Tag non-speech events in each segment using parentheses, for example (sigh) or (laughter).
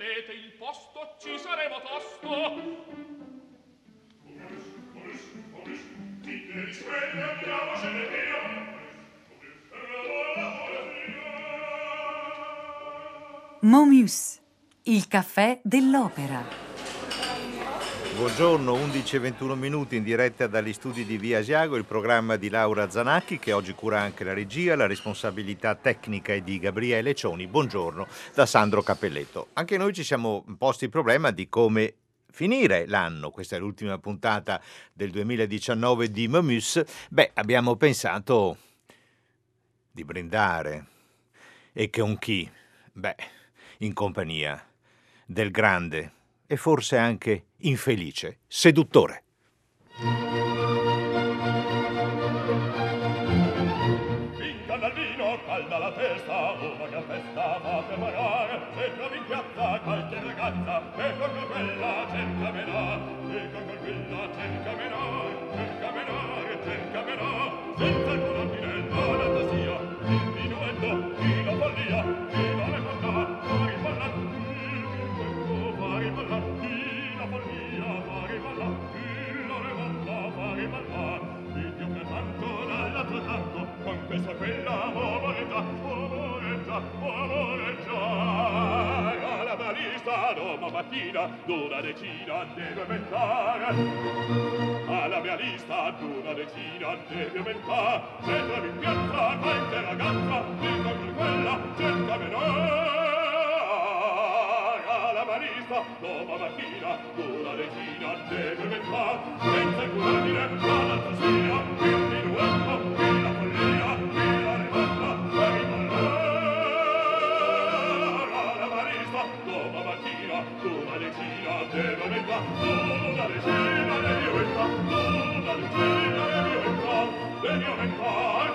tenete il posto, ci saremo tosto. Momus, il caffè dell'opera. Buongiorno, 11 e 21 minuti in diretta dagli studi di Via Asiago, il programma di Laura Zanacchi che oggi cura anche la regia, la responsabilità tecnica è di Gabriele Cioni. Buongiorno da Sandro Cappelletto. Anche noi ci siamo posti il problema di come finire l'anno, questa è l'ultima puntata del 2019 di Momus, beh abbiamo pensato di brindare e con chi? Beh, in compagnia del grande e forse anche infelice seduttore. alla barista domani mattina d'una decina deve aumentare. Alla mia lista d'una decina deve aumentare. Mentre mi piazza qualche ragazza dico per quella cerca menore. Barista Doma mattina una decina deve metà Senza cura la retta l'altra sera Il minuetto e la follia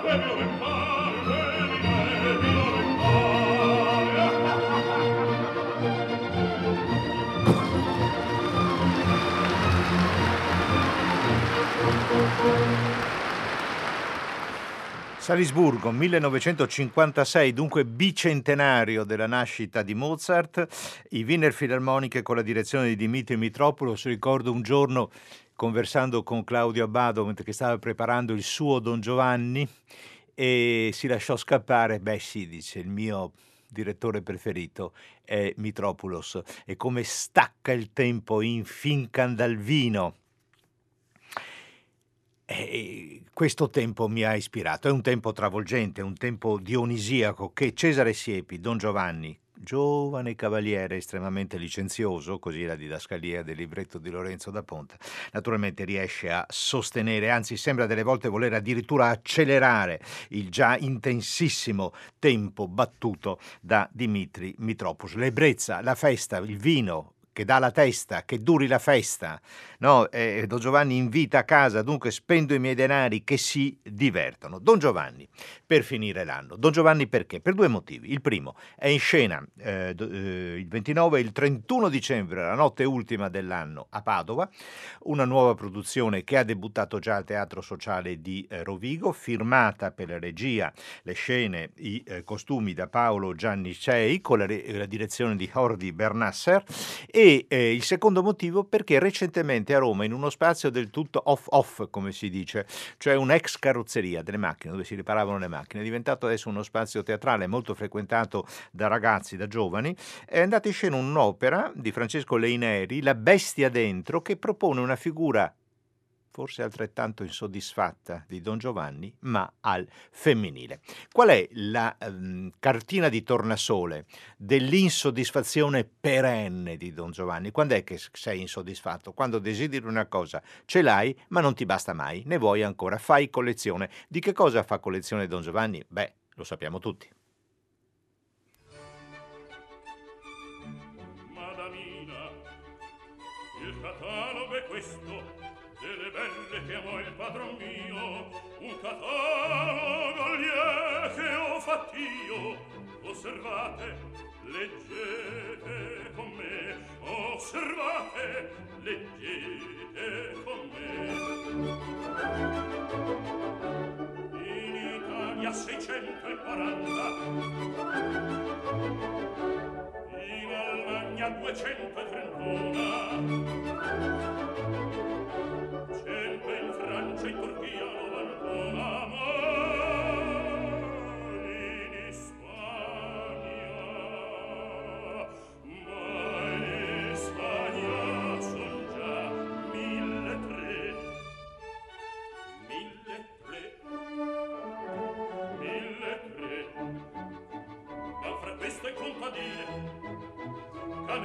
Thank you. Salisburgo, 1956, dunque bicentenario della nascita di Mozart, i Wiener Philharmoniche con la direzione di Dimitri Mitropoulos, ricordo un giorno conversando con Claudio Abbado mentre stava preparando il suo Don Giovanni e si lasciò scappare, beh sì, dice, il mio direttore preferito è Mitropoulos e come stacca il tempo in Fincan dal vino. E questo tempo mi ha ispirato, è un tempo travolgente, un tempo dionisiaco che Cesare Siepi, Don Giovanni, giovane cavaliere estremamente licenzioso, così la didascalia del libretto di Lorenzo da Ponte, naturalmente riesce a sostenere, anzi sembra delle volte voler addirittura accelerare il già intensissimo tempo battuto da Dimitri Mitropoulos. L'ebbrezza, la festa, il vino, che dà la testa, che duri la festa. No, eh, Don Giovanni invita a casa, dunque spendo i miei denari che si divertono. Don Giovanni, per finire l'anno. Don Giovanni perché? Per due motivi. Il primo, è in scena eh, eh, il 29 e il 31 dicembre, la notte ultima dell'anno, a Padova, una nuova produzione che ha debuttato già al Teatro Sociale di eh, Rovigo, firmata per la regia, le scene, i eh, costumi da Paolo Gianni Cei, con la, re- la direzione di Hordi Bernasser e eh, il secondo motivo perché recentemente a Roma, in uno spazio del tutto off-off, come si dice, cioè un'ex carrozzeria delle macchine, dove si riparavano le macchine, è diventato adesso uno spazio teatrale molto frequentato da ragazzi, da giovani, è andata in scena un'opera di Francesco Leineri, La bestia dentro, che propone una figura forse altrettanto insoddisfatta di Don Giovanni, ma al femminile. Qual è la ehm, cartina di tornasole dell'insoddisfazione perenne di Don Giovanni? Quando è che sei insoddisfatto? Quando desideri una cosa, ce l'hai, ma non ti basta mai, ne vuoi ancora, fai collezione. Di che cosa fa collezione Don Giovanni? Beh, lo sappiamo tutti. osservate leggete con me. Osservate leggete con me. In Italia 640 in Almagna 231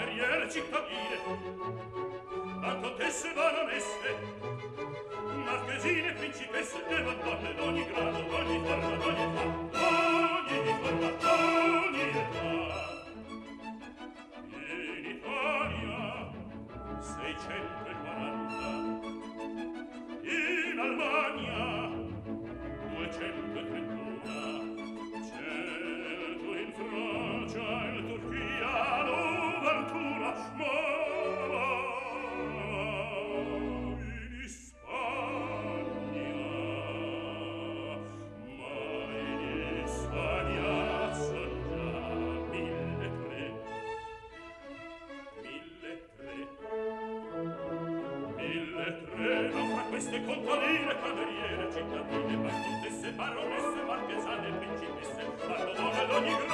cameriere cittadine a contesse baronesse marchesine principesse e madonne d'ogni grado d'ogni forma d'ogni fa d'ogni forma d'ogni contadine, cameriere, cittadine, battutesse, baronesse, marchesane, principesse, fanno nome ad ogni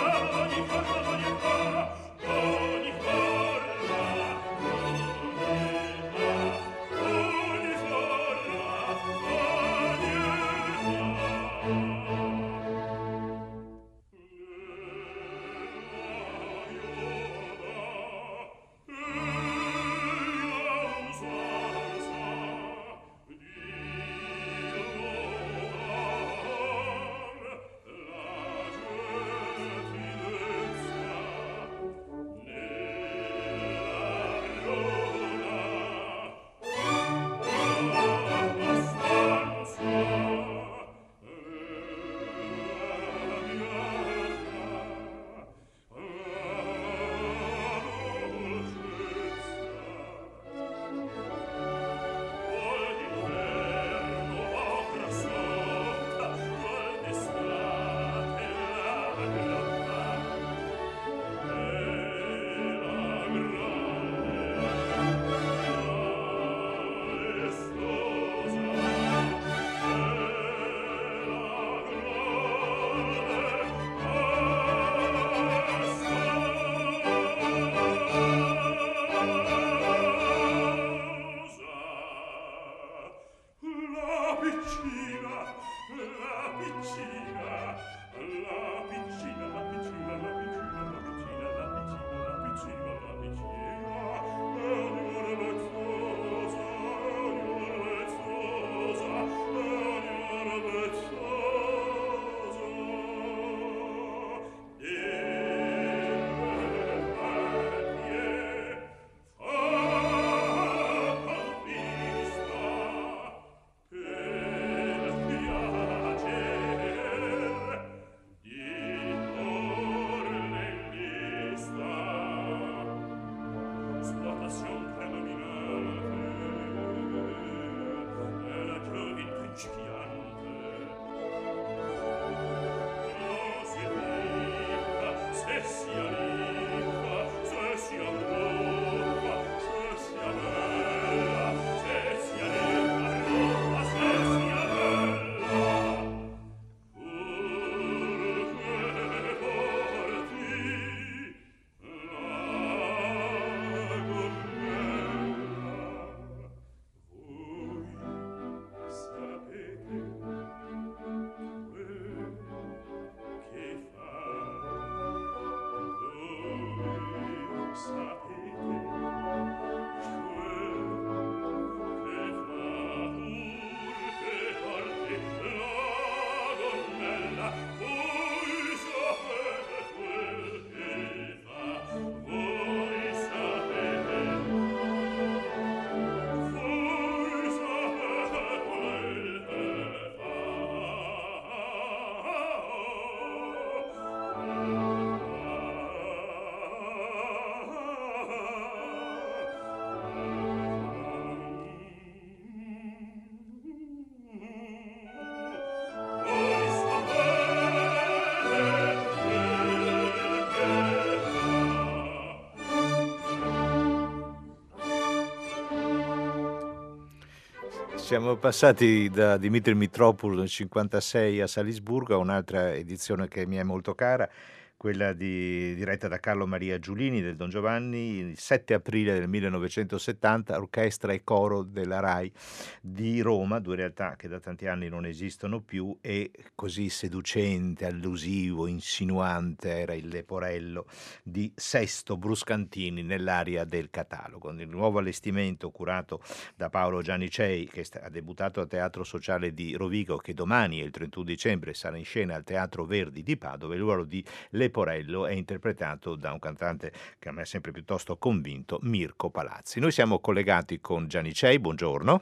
Siamo passati da Dimitri Mitropoulos nel 56 a Salisburgo un'altra edizione che mi è molto cara quella di, diretta da Carlo Maria Giulini del Don Giovanni, il 7 aprile del 1970, orchestra e coro della RAI di Roma, due realtà che da tanti anni non esistono più e così seducente, allusivo, insinuante era il Leporello di Sesto Bruscantini nell'area del catalogo. Il nuovo allestimento curato da Paolo Giannicei, che ha debuttato al Teatro Sociale di Rovigo, che domani, il 31 dicembre, sarà in scena al Teatro Verdi di Padova, il ruolo di Le Leporello è interpretato da un cantante che a me è sempre piuttosto convinto, Mirko Palazzi. Noi siamo collegati con Gianni Cei, buongiorno.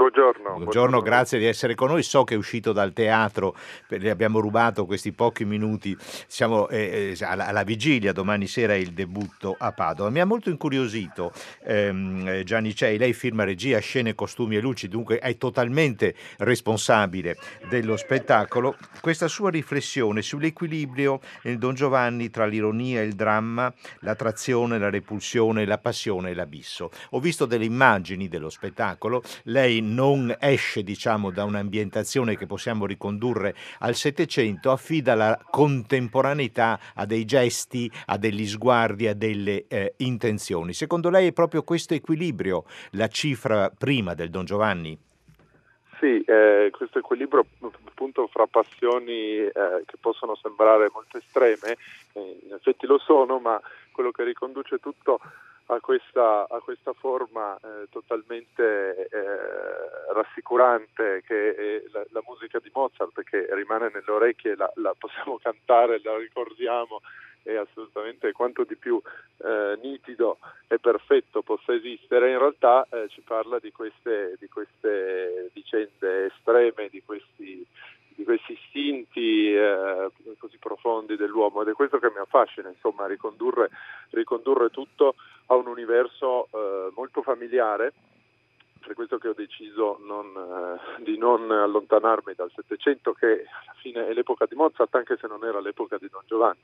Buongiorno, buongiorno. Buongiorno, grazie di essere con noi. So che è uscito dal teatro, le abbiamo rubato questi pochi minuti. Siamo eh, eh, alla, alla, vigilia, domani sera è il debutto a Padova. Mi ha molto incuriosito ehm, eh, Gianni Cei, lei firma regia, scene, costumi e luci, dunque è totalmente responsabile dello spettacolo. Questa sua riflessione sull'equilibrio nel Don Giovanni tra l'ironia e il dramma, l'attrazione, la repulsione, la passione e l'abisso. Ho visto delle immagini dello spettacolo, lei non esce diciamo, da un'ambientazione che possiamo ricondurre al Settecento, affida la contemporaneità a dei gesti, a degli sguardi, a delle eh, intenzioni. Secondo lei è proprio questo equilibrio la cifra prima del Don Giovanni? Sì, eh, questo equilibrio appunto fra passioni eh, che possono sembrare molto estreme, eh, in effetti lo sono, ma quello che riconduce tutto a questa, a questa forma eh, totalmente eh, rassicurante che è la, la, musica di Mozart che rimane nelle orecchie, la, la possiamo (laughs) cantare, la ricordiamo, è assolutamente quanto di più eh, nitido e perfetto possa esistere, in realtà eh, ci parla di queste, di queste vicende estreme, di questi di questi istinti eh, così profondi dell'uomo. Ed è questo che mi affascina, insomma, ricondurre, ricondurre tutto a un universo eh, molto familiare. Per questo che ho deciso non, eh, di non allontanarmi dal Settecento che alla fine è l'epoca di Mozart anche se non era l'epoca di Don Giovanni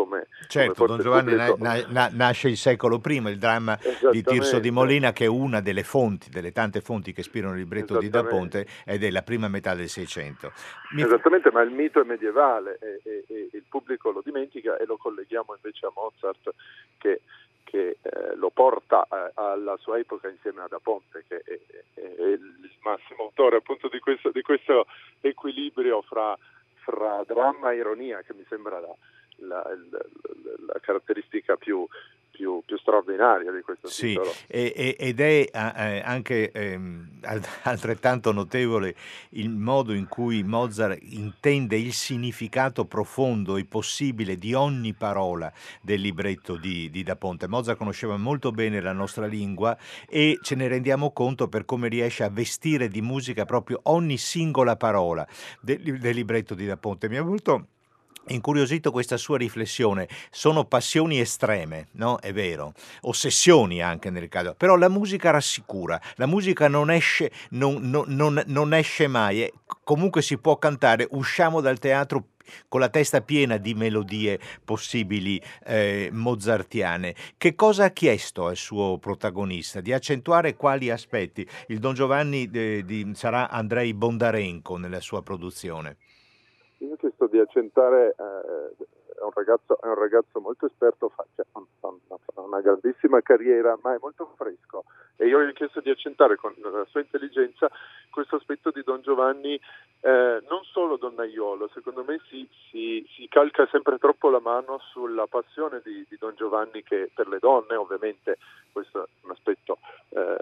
come, certo, come Don Giovanni na, na, nasce il secolo prima, il dramma di Tirso di Molina, che è una delle fonti, delle tante fonti che ispirano il libretto di Da Ponte, ed è la prima metà del Seicento. Mi... Esattamente, ma il mito è medievale e, e, e, il pubblico lo dimentica e lo colleghiamo invece a Mozart che che eh, lo porta eh, alla sua epoca insieme a Da Ponte, che è, è, è il massimo autore appunto di questo, di questo equilibrio fra, fra, dramma e ironia, che mi sembra la, la, la, la caratteristica più, più, più, straordinaria di questo sì, titolo. E, ed è anche eh, (laughs) altrettanto notevole il modo in cui Mozart intende il significato profondo e possibile di ogni parola del libretto di, di Da Ponte. Mozart conosceva molto bene la nostra lingua e ce ne rendiamo conto per come riesce a vestire di musica proprio ogni singola parola del, del libretto di Da Ponte. Mi ha molto incuriosito questa sua riflessione. Sono passioni estreme, no? È vero, ossessioni anche nel caso, però la musica rassicura, la musica non esce, non, non, non, non esce mai, e comunque si può cantare, usciamo dal teatro con la testa piena di melodie possibili eh, mozartiane. Che cosa ha chiesto al suo protagonista? Di accentuare quali aspetti? Il Don Giovanni eh, di, sarà Andrei Bondarenko nella sua produzione. Accentare, eh, è, un ragazzo, è, un ragazzo, molto esperto, fa, cioè, ha una grandissima carriera, ma è molto fresco. E io gli ho chiesto di accentare con la sua intelligenza questo aspetto di Don Giovanni, eh, non solo donnaiolo, secondo me si, si, si, calca sempre troppo la mano sulla passione di, di, Don Giovanni che per le donne, ovviamente questo è un aspetto eh,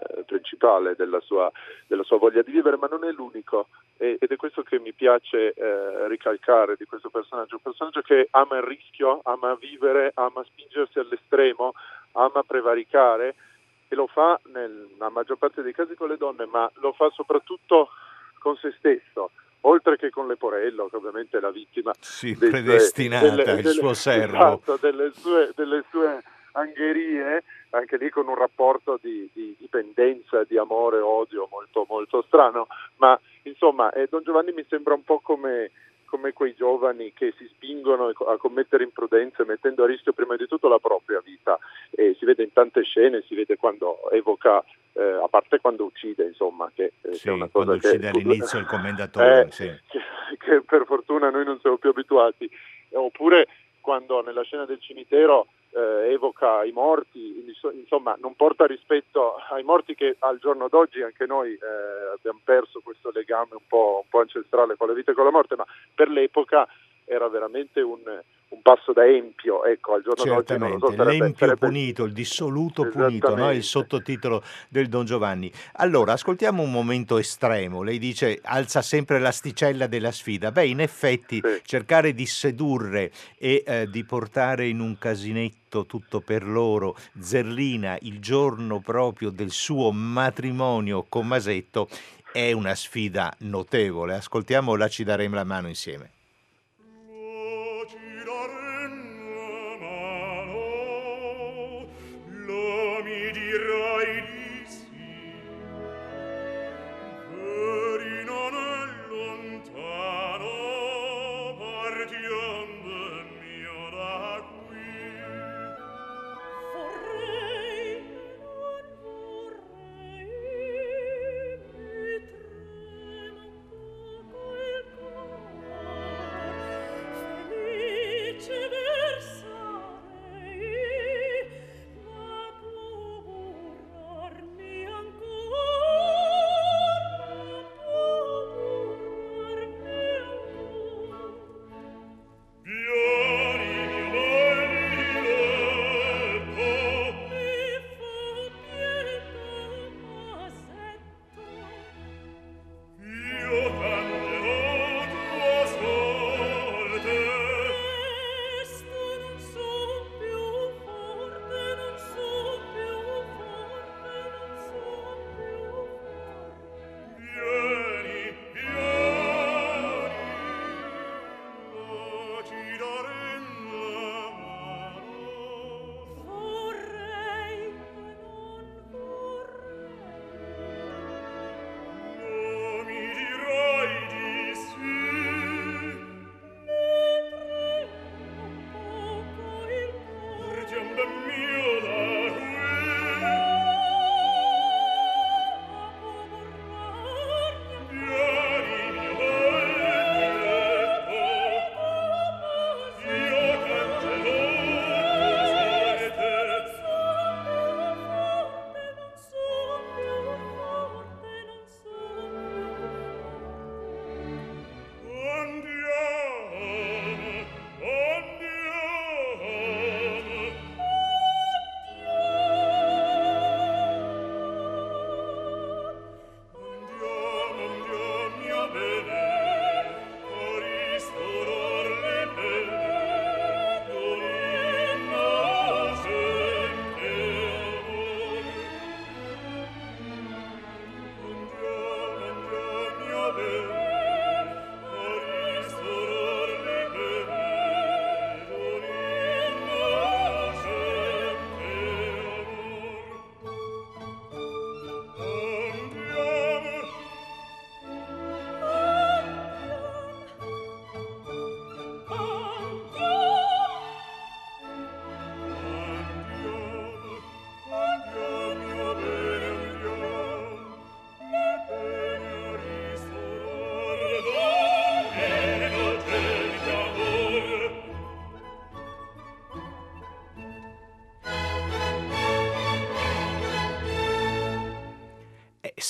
principale della sua, della sua, voglia di vivere, ma non è l'unico ed è questo che mi piace eh, ricalcare di questo personaggio, un personaggio che ama il rischio, ama vivere, ama spingersi all'estremo, ama prevaricare e lo fa nella maggior parte dei casi con le donne, ma lo fa soprattutto con se stesso, oltre che con Leporello, che ovviamente è la vittima. Sì, predestinata, delle, delle, il suo servo. (laughs) Esatto, delle sue, delle sue angherie, anche lì con un rapporto di, di dipendenza, di amore e odio molto, molto strano, ma insomma eh, Don Giovanni mi sembra un po' come come quei giovani che si spingono a commettere imprudenze mettendo a rischio prima di tutto la propria vita. E si vede in tante scene, si vede quando evoca, eh, a parte quando uccide, insomma, che, eh, sì, che è una cosa che... uccide all'inizio il (laughs) commendatore, eh, sì. che, che, per fortuna noi non siamo più abituati, oppure quando nella scena del cimitero eh, evoca i morti, insomma non porta rispetto ai morti che al giorno d'oggi anche noi eh, abbiamo perso questo legame un po', un po' ancestrale con la vita e con la morte, ma per l'epoca era veramente un, un passo da empio, ecco, al giorno d'oggi non so, sarebbe, l'empio sarebbe... punito, il dissoluto punito, no? il sottotitolo del Don Giovanni. Allora, ascoltiamo un momento estremo, lei dice alza sempre l'asticella della sfida, beh in effetti sì. cercare di sedurre e eh, di portare in un casinetto tutto per loro Zerlina il giorno proprio del suo matrimonio con Masetto è una sfida notevole, ascoltiamo la ci daremo la mano insieme.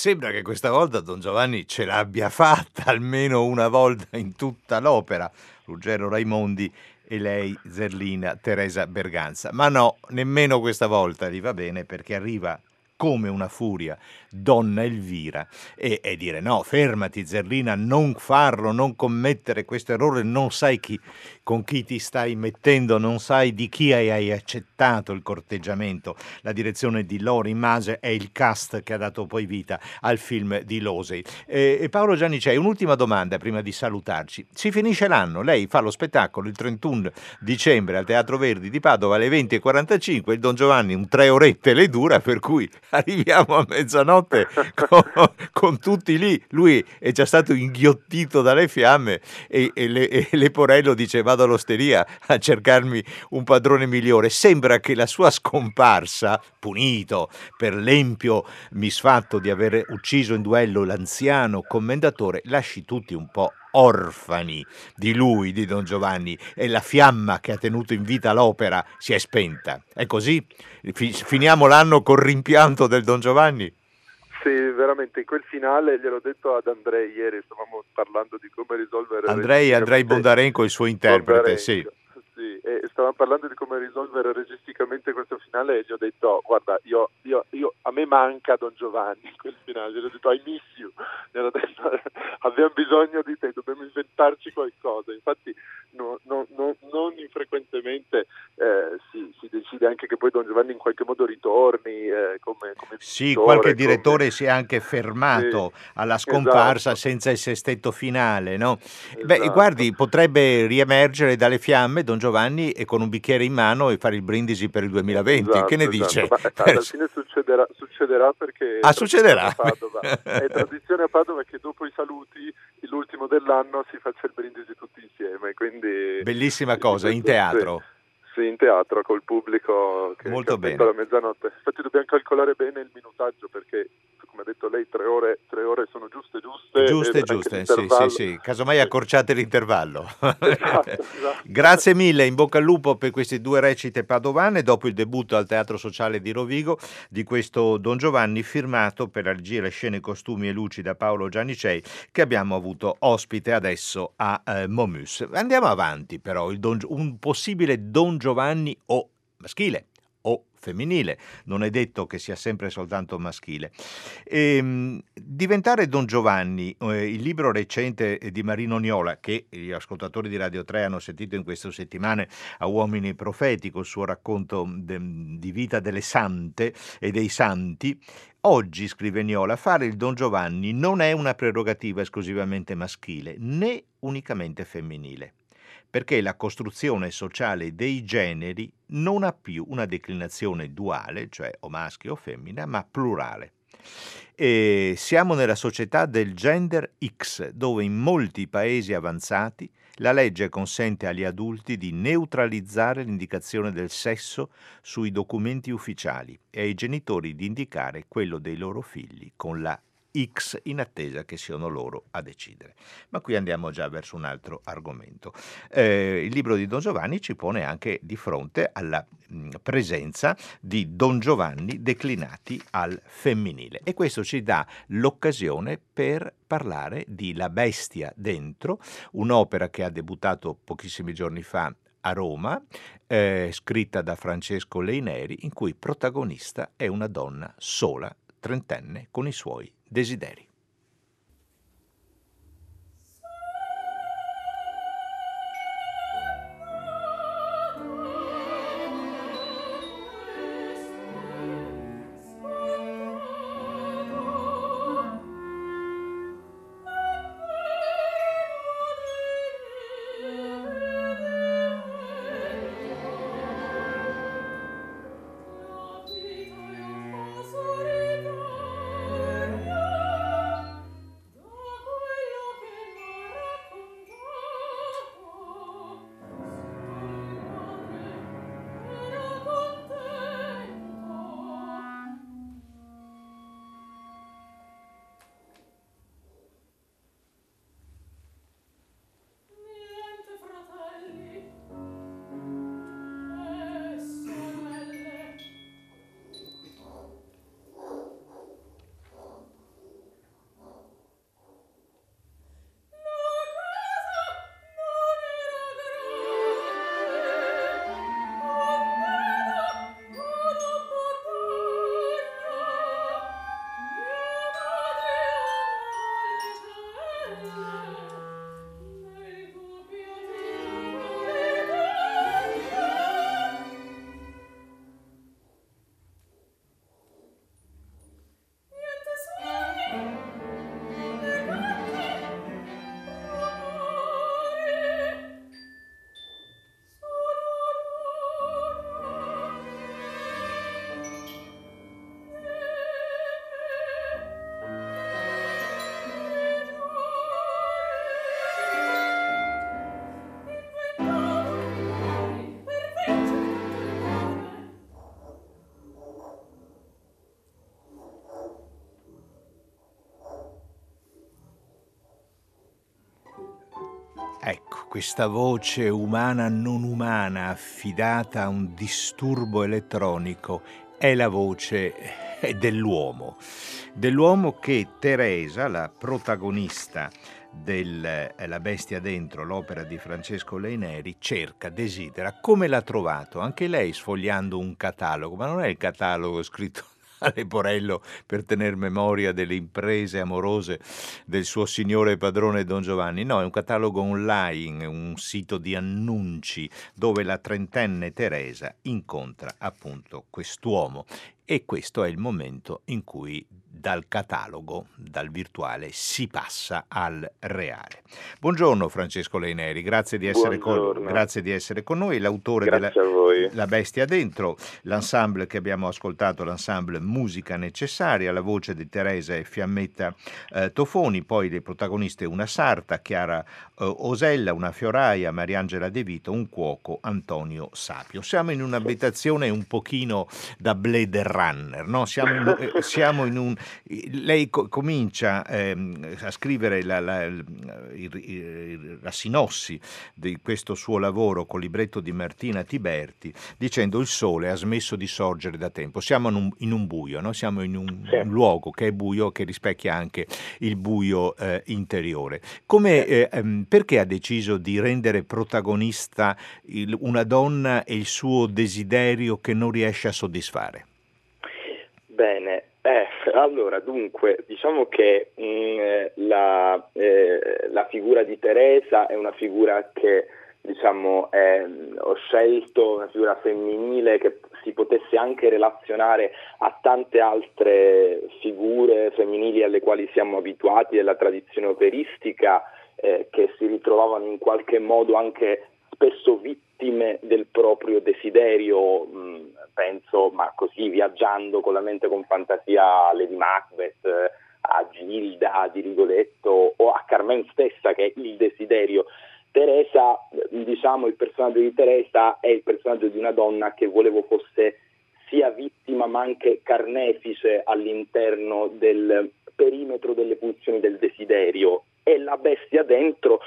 Sembra che questa volta Don Giovanni ce l'abbia fatta almeno una volta in tutta l'opera, Ruggero Raimondi e lei Zerlina Teresa Berganza. Ma no, nemmeno questa volta gli va bene perché arriva come una furia donna Elvira e, e, dire no, fermati Zerlina, non farlo, non commettere questo errore, non sai chi, con chi ti stai mettendo, non sai di chi hai accettato il corteggiamento. La direzione di Lori Mase è il cast che ha dato poi vita al film di Losey. E, e Paolo Giannicei, un'ultima domanda prima di salutarci. Si finisce l'anno, lei fa lo spettacolo il 31 dicembre al Teatro Verdi di Padova alle 20.45, il Don Giovanni un tre orette le dura, per cui (laughs) arriviamo a mezzanotte con, con, tutti lì, lui è già stato inghiottito dalle fiamme e, e, le, e Leporello dice vado all'osteria a cercarmi un padrone migliore. Sembra che la sua scomparsa, punito per l'empio misfatto di aver ucciso in duello l'anziano commendatore, lasci tutti un po' orfani di lui, di Don Giovanni, e la fiamma che ha tenuto in vita l'opera si è spenta. È così? Finiamo l'anno col rimpianto del Don Giovanni? Sì, veramente in quel finale gliel'ho detto ad Andrei ieri, stavamo parlando di come risolvere... Andrei, Andrei Bondarenko, il suo interprete, Bondarenko. sì sì, e stavamo parlando di come risolvere registicamente questo finale e gli ho detto guarda io, io, io, a me manca Don Giovanni in quel finale, gli ho detto I miss you, gli ho detto (laughs) abbiamo bisogno di te, dobbiamo inventarci qualcosa, infatti no, no, no, non infrequentemente eh, si, si, decide anche che poi Don Giovanni in qualche modo ritorni eh, come, come Sì, qualche direttore come... si è anche fermato sì, alla scomparsa esatto. senza il sestetto finale, no? Esatto. Beh, guardi, potrebbe riemergere dalle fiamme Don Giovanni Giovanni e con un bicchiere in mano e fare il brindisi per il 2020. Esatto, che ne esatto. dice? Ma, (laughs) alla fine succederà, succederà perché ah, succederà. Padova. è tradizione a Padova che dopo i saluti, l'ultimo dell'anno, si faccia il brindisi tutti insieme. Quindi, Bellissima cosa, in teatro. Sì, in teatro col pubblico che, Molto che bene. alla mezzanotte. Infatti dobbiamo calcolare bene il minutaggio perché come ha detto lei, tre ore, tre ore sono giuste, giuste. Giuste, giuste, sì, sì, sì. Casomai accorciate l'intervallo. (laughs) Esatto, esatto. Grazie mille, in bocca al lupo per queste due recite padovane, dopo il debutto al Teatro Sociale di Rovigo di questo Don Giovanni, firmato per la regia, le scene, costumi e luci da Paolo Giannicei, che abbiamo avuto ospite adesso a eh, Momus. Andiamo avanti però, Don, un possibile Don Giovanni o maschile femminile, non è detto che sia sempre soltanto maschile. E, ehm, diventare Don Giovanni, eh, il libro recente di Marino Niola, che gli ascoltatori di Radio 3 hanno sentito in queste settimane a Uomini Profeti, col suo racconto de, di vita delle sante e dei santi, Oggi, scrive Niola, fare il Don Giovanni non è una prerogativa esclusivamente maschile né unicamente femminile perché la costruzione sociale dei generi non ha più una declinazione duale, cioè o maschio o femmina, ma plurale. E siamo nella società del gender X, dove in molti paesi avanzati la legge consente agli adulti di neutralizzare l'indicazione del sesso sui documenti ufficiali e ai genitori di indicare quello dei loro figli con la X in attesa che siano loro a decidere. Ma qui andiamo già verso un altro argomento. Eh, il libro di Don Giovanni ci pone anche di fronte alla mh, presenza di Don Giovanni declinati al femminile e questo ci dà l'occasione per parlare di La bestia dentro, un'opera che ha debuttato pochissimi giorni fa a Roma, eh, scritta da Francesco Leineri, in cui protagonista è una donna sola, trentenne, con i suoi desideri. Questa voce umana non umana affidata a un disturbo elettronico è la voce dell'uomo, dell'uomo che Teresa, la protagonista della eh, Bestia dentro, l'opera di Francesco Leineri, cerca, desidera. Come l'ha trovato? Anche lei sfogliando un catalogo, ma non è il catalogo scritto a Leporello per tener memoria delle imprese amorose del suo signore padrone Don Giovanni. No, è un catalogo online, un sito di annunci dove la trentenne Teresa incontra appunto quest'uomo e questo è il momento in cui dal catalogo, dal virtuale, si passa al reale. Buongiorno Francesco Leineri, grazie di essere, con, grazie di essere con, noi, l'autore della La Bestia Dentro, l'ensemble che abbiamo ascoltato, l'ensemble Musica Necessaria, la voce di Teresa e Fiammetta eh, Tofoni, poi le protagoniste una sarta, Chiara eh, Osella, una fioraia, Mariangela De Vito, un cuoco, Antonio Sapio. Siamo in un'abitazione un pochino da Blade Runner, no? siamo, in, eh, siamo in un lei co- comincia ehm, a scrivere la, la, il, la, sinossi di questo suo lavoro col libretto di Martina Tiberti dicendo il sole ha smesso di sorgere da tempo. Siamo in un, in un buio, no? siamo in un, sì. un, luogo che è buio, che rispecchia anche il buio eh, interiore. Come, eh, ehm, perché ha deciso di rendere protagonista il, una donna e il suo desiderio che non riesce a soddisfare? Bene, allora, dunque, diciamo che mh, mm, la, eh, la, figura di Teresa è una figura che diciamo, è, ho scelto, una figura femminile che si potesse anche relazionare a tante altre figure femminili alle quali siamo abituati della tradizione operistica, eh, che si ritrovavano in qualche modo anche spesso vittime del proprio desiderio, mh, penso, ma così viaggiando con la mente con fantasia a Lady Macbeth, a Gilda di Rigoletto o a Carmen stessa che è il desiderio. Teresa, diciamo il personaggio di Teresa è il personaggio di una donna che volevo fosse sia vittima ma anche carnefice all'interno del perimetro delle pulsioni del desiderio e la bestia dentro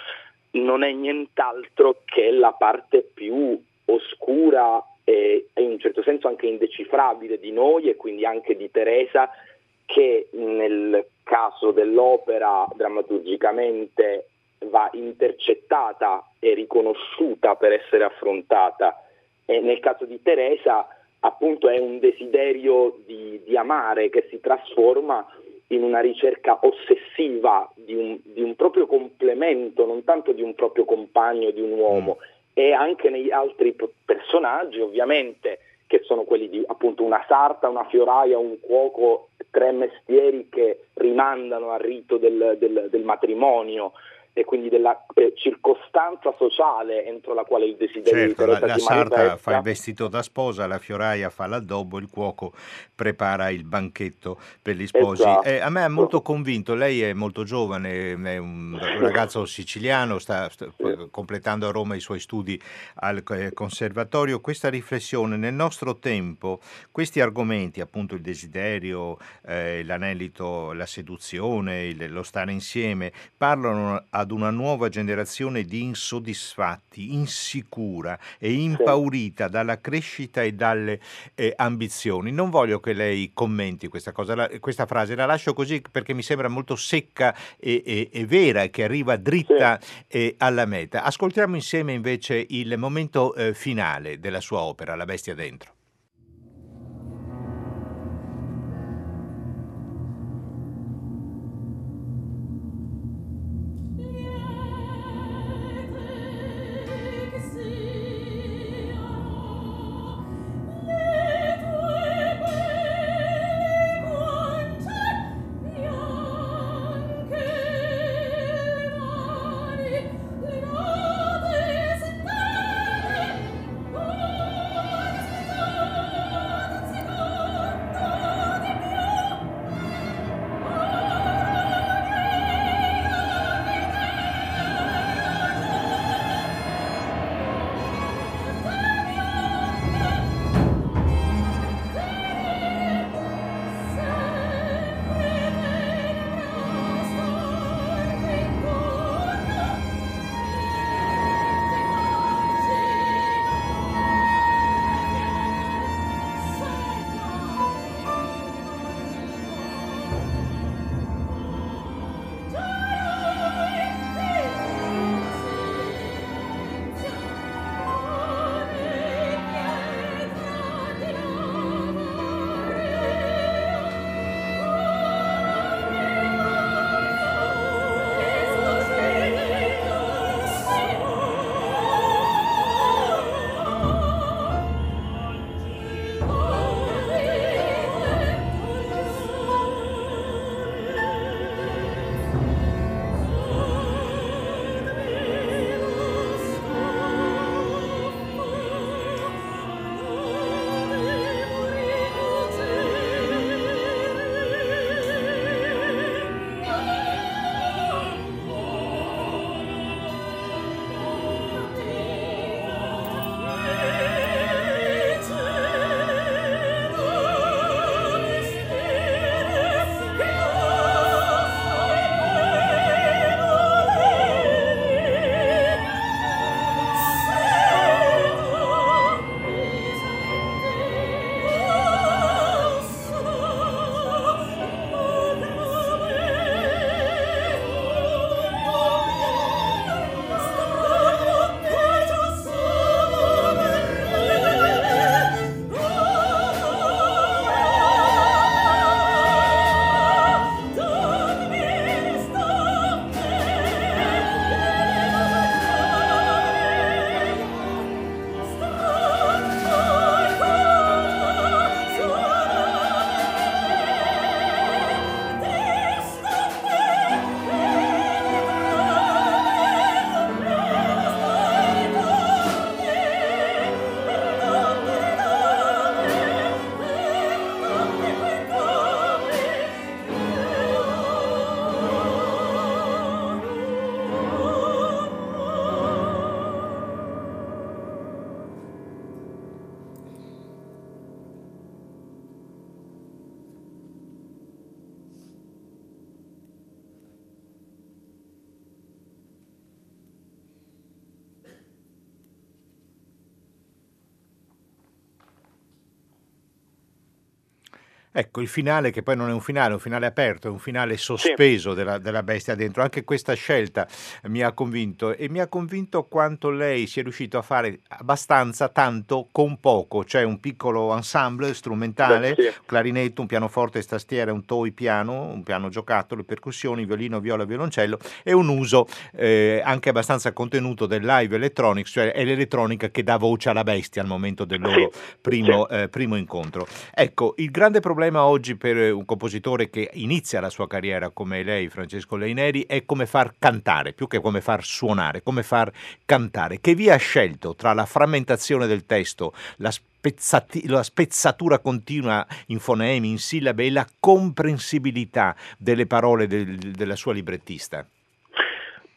non è nient'altro che la parte più oscura e, in un certo senso anche indecifrabile di noi e quindi anche di Teresa che nel caso dell'opera drammaturgicamente va intercettata e riconosciuta per essere affrontata. E nel caso di Teresa appunto è un desiderio di, di amare che si trasforma in una ricerca ossessiva di un, di un, proprio complemento, non tanto di un proprio compagno, di un uomo, mm. e anche negli altri personaggi, ovviamente, che sono quelli di appunto una sarta, una fioraia, un cuoco, tre mestieri che rimandano al rito del, del, del matrimonio e quindi della eh, circostanza sociale entro la quale il desiderio certo, la, la sarta fa il vestito da sposa, la fioraia fa l'addobbo, il cuoco prepara il banchetto per gli sposi. Esatto. Eh, a me è molto convinto, lei è molto giovane, è un ragazzo siciliano, sta, sta sì. completando a Roma i suoi studi al eh, conservatorio. Questa riflessione nel nostro tempo, questi argomenti, appunto il desiderio, eh, l'anelito, la seduzione, il, lo stare insieme, parlano a ad una nuova generazione di insoddisfatti, insicura e impaurita dalla crescita e dalle eh, ambizioni. Non voglio che lei commenti questa, cosa, la, questa frase, la lascio così perché mi sembra molto secca e, e, e vera e che arriva dritta eh, alla meta. Ascoltiamo insieme invece il momento eh, finale della sua opera, La bestia dentro. Ecco, il finale che poi non è un finale, è un finale aperto, è un finale sospeso sì. della, della, bestia dentro. Anche questa scelta mi ha convinto e mi ha convinto quanto lei sia riuscito a fare abbastanza, tanto, con poco. C'è un piccolo ensemble strumentale, Beh, sì. clarinetto, un pianoforte, tastiera, un toy piano, un piano giocattolo, percussioni, violino, viola, violoncello e un uso eh, anche abbastanza contenuto del live electronics, cioè è l'elettronica che dà voce alla bestia al momento del loro sì. Primo, eh, primo incontro. Ecco, il grande problema problema oggi per un compositore che inizia la sua carriera come lei, Francesco Leineri, è come far cantare, più che come far suonare, come far cantare. Che via ha scelto tra la frammentazione del testo, la la spezzatura continua in fonemi, in sillabe e la comprensibilità delle parole del, della sua librettista?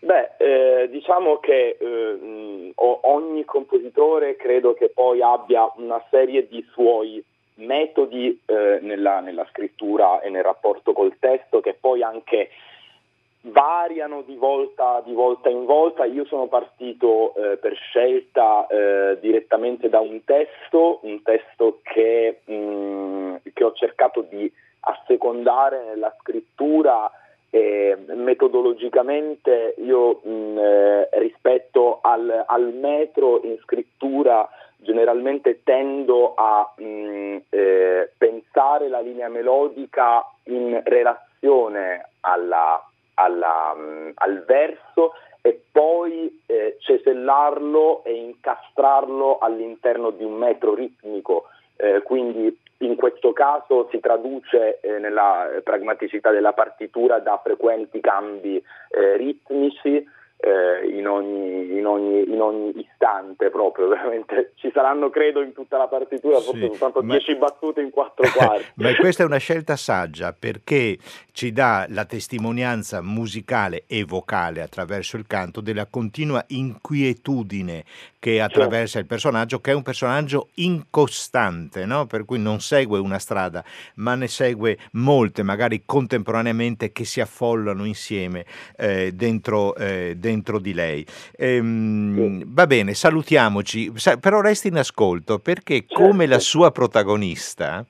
Beh, eh, diciamo che eh, ogni compositore credo che poi abbia una serie di suoi metodi eh, nella, nella, scrittura e nel rapporto col testo che poi anche variano di volta, di volta in volta. Io sono partito eh, per scelta eh, direttamente da un testo, un testo che, mh, mm, che ho cercato di assecondare nella scrittura. E metodologicamente io mh, mm, eh, rispetto al, al metro in scrittura generalmente tendo a mh, mm, eh, pensare la linea melodica in relazione alla, alla, mh, mm, al verso e poi eh, cesellarlo e incastrarlo all'interno di un metro ritmico. Eh, quindi in questo caso si traduce eh, nella pragmaticità della partitura da frequenti cambi eh, ritmici eh, in, ogni, in, ogni, in, ogni, istante proprio, (laughs) veramente ci saranno credo in tutta la partitura forse sì, soltanto 10 battute in quattro (laughs) quarti. ma questa è una scelta saggia perché ci dà la testimonianza musicale e vocale attraverso il canto della continua inquietudine che attraversa il personaggio, che è un personaggio incostante, no? per cui non segue una strada, ma ne segue molte, magari contemporaneamente, che si affollano insieme eh, dentro, eh, dentro, di lei. Ehm, va bene, salutiamoci, però resti in ascolto perché come la sua protagonista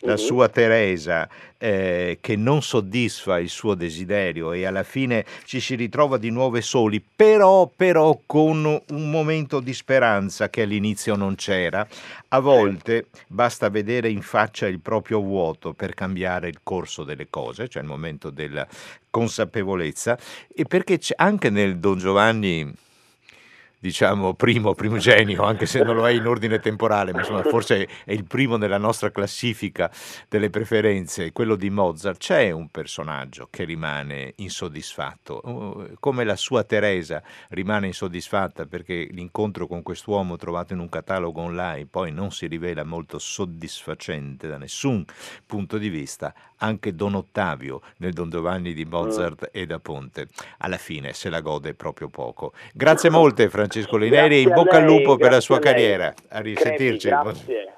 la sua Teresa eh, che non soddisfa il suo desiderio e alla fine ci si ritrova di nuovo soli, però, però con un momento di speranza che all'inizio non c'era. A volte basta vedere in faccia il proprio vuoto per cambiare il corso delle cose, cioè il momento della consapevolezza, e perché anche nel Don Giovanni diciamo, primo, primogenio, anche se non lo è in ordine temporale, ma insomma, forse è il primo nella nostra classifica delle preferenze, quello di Mozart, c'è un personaggio che rimane insoddisfatto, uh, come la sua Teresa rimane insoddisfatta perché l'incontro con quest'uomo trovato in un catalogo online poi non si rivela molto soddisfacente da nessun punto di vista, anche Don Ottavio nel Don Giovanni di Mozart mm. e da Ponte, alla fine se la gode proprio poco. Grazie molte Francesco. Lineri in bocca al lupo per la sua carriera. A risentirci. grazie.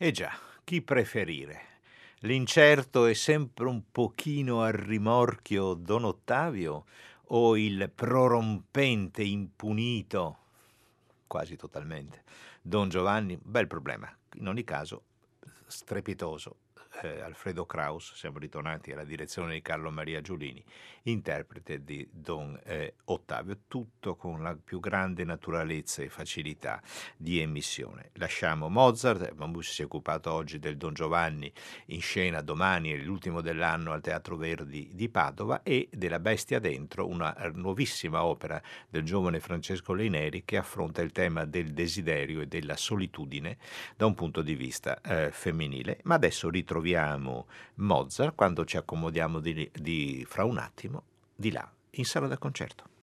Eh già, chi preferire? L'incerto è sempre un pochino al rimorchio Don Ottavio o il prorompente impunito, quasi totalmente, Don Giovanni? Bel problema, in ogni caso strepitoso eh, Alfredo Kraus, siamo ritornati alla direzione di Carlo Maria Giulini, interprete di Don eh, Ottavio, tutto con la più grande naturalezza e facilità di emissione. Lasciamo Mozart, Mamus si è occupato oggi del Don Giovanni in scena domani, è l'ultimo dell'anno al Teatro Verdi di Padova e della Bestia dentro, una nuovissima opera del giovane Francesco Leineri che affronta il tema del desiderio e della solitudine da un punto di vista eh, femminile. Ma adesso ritroviamo troviamo Mozart quando ci accomodiamo di, di, fra un attimo di là in sala da concerto.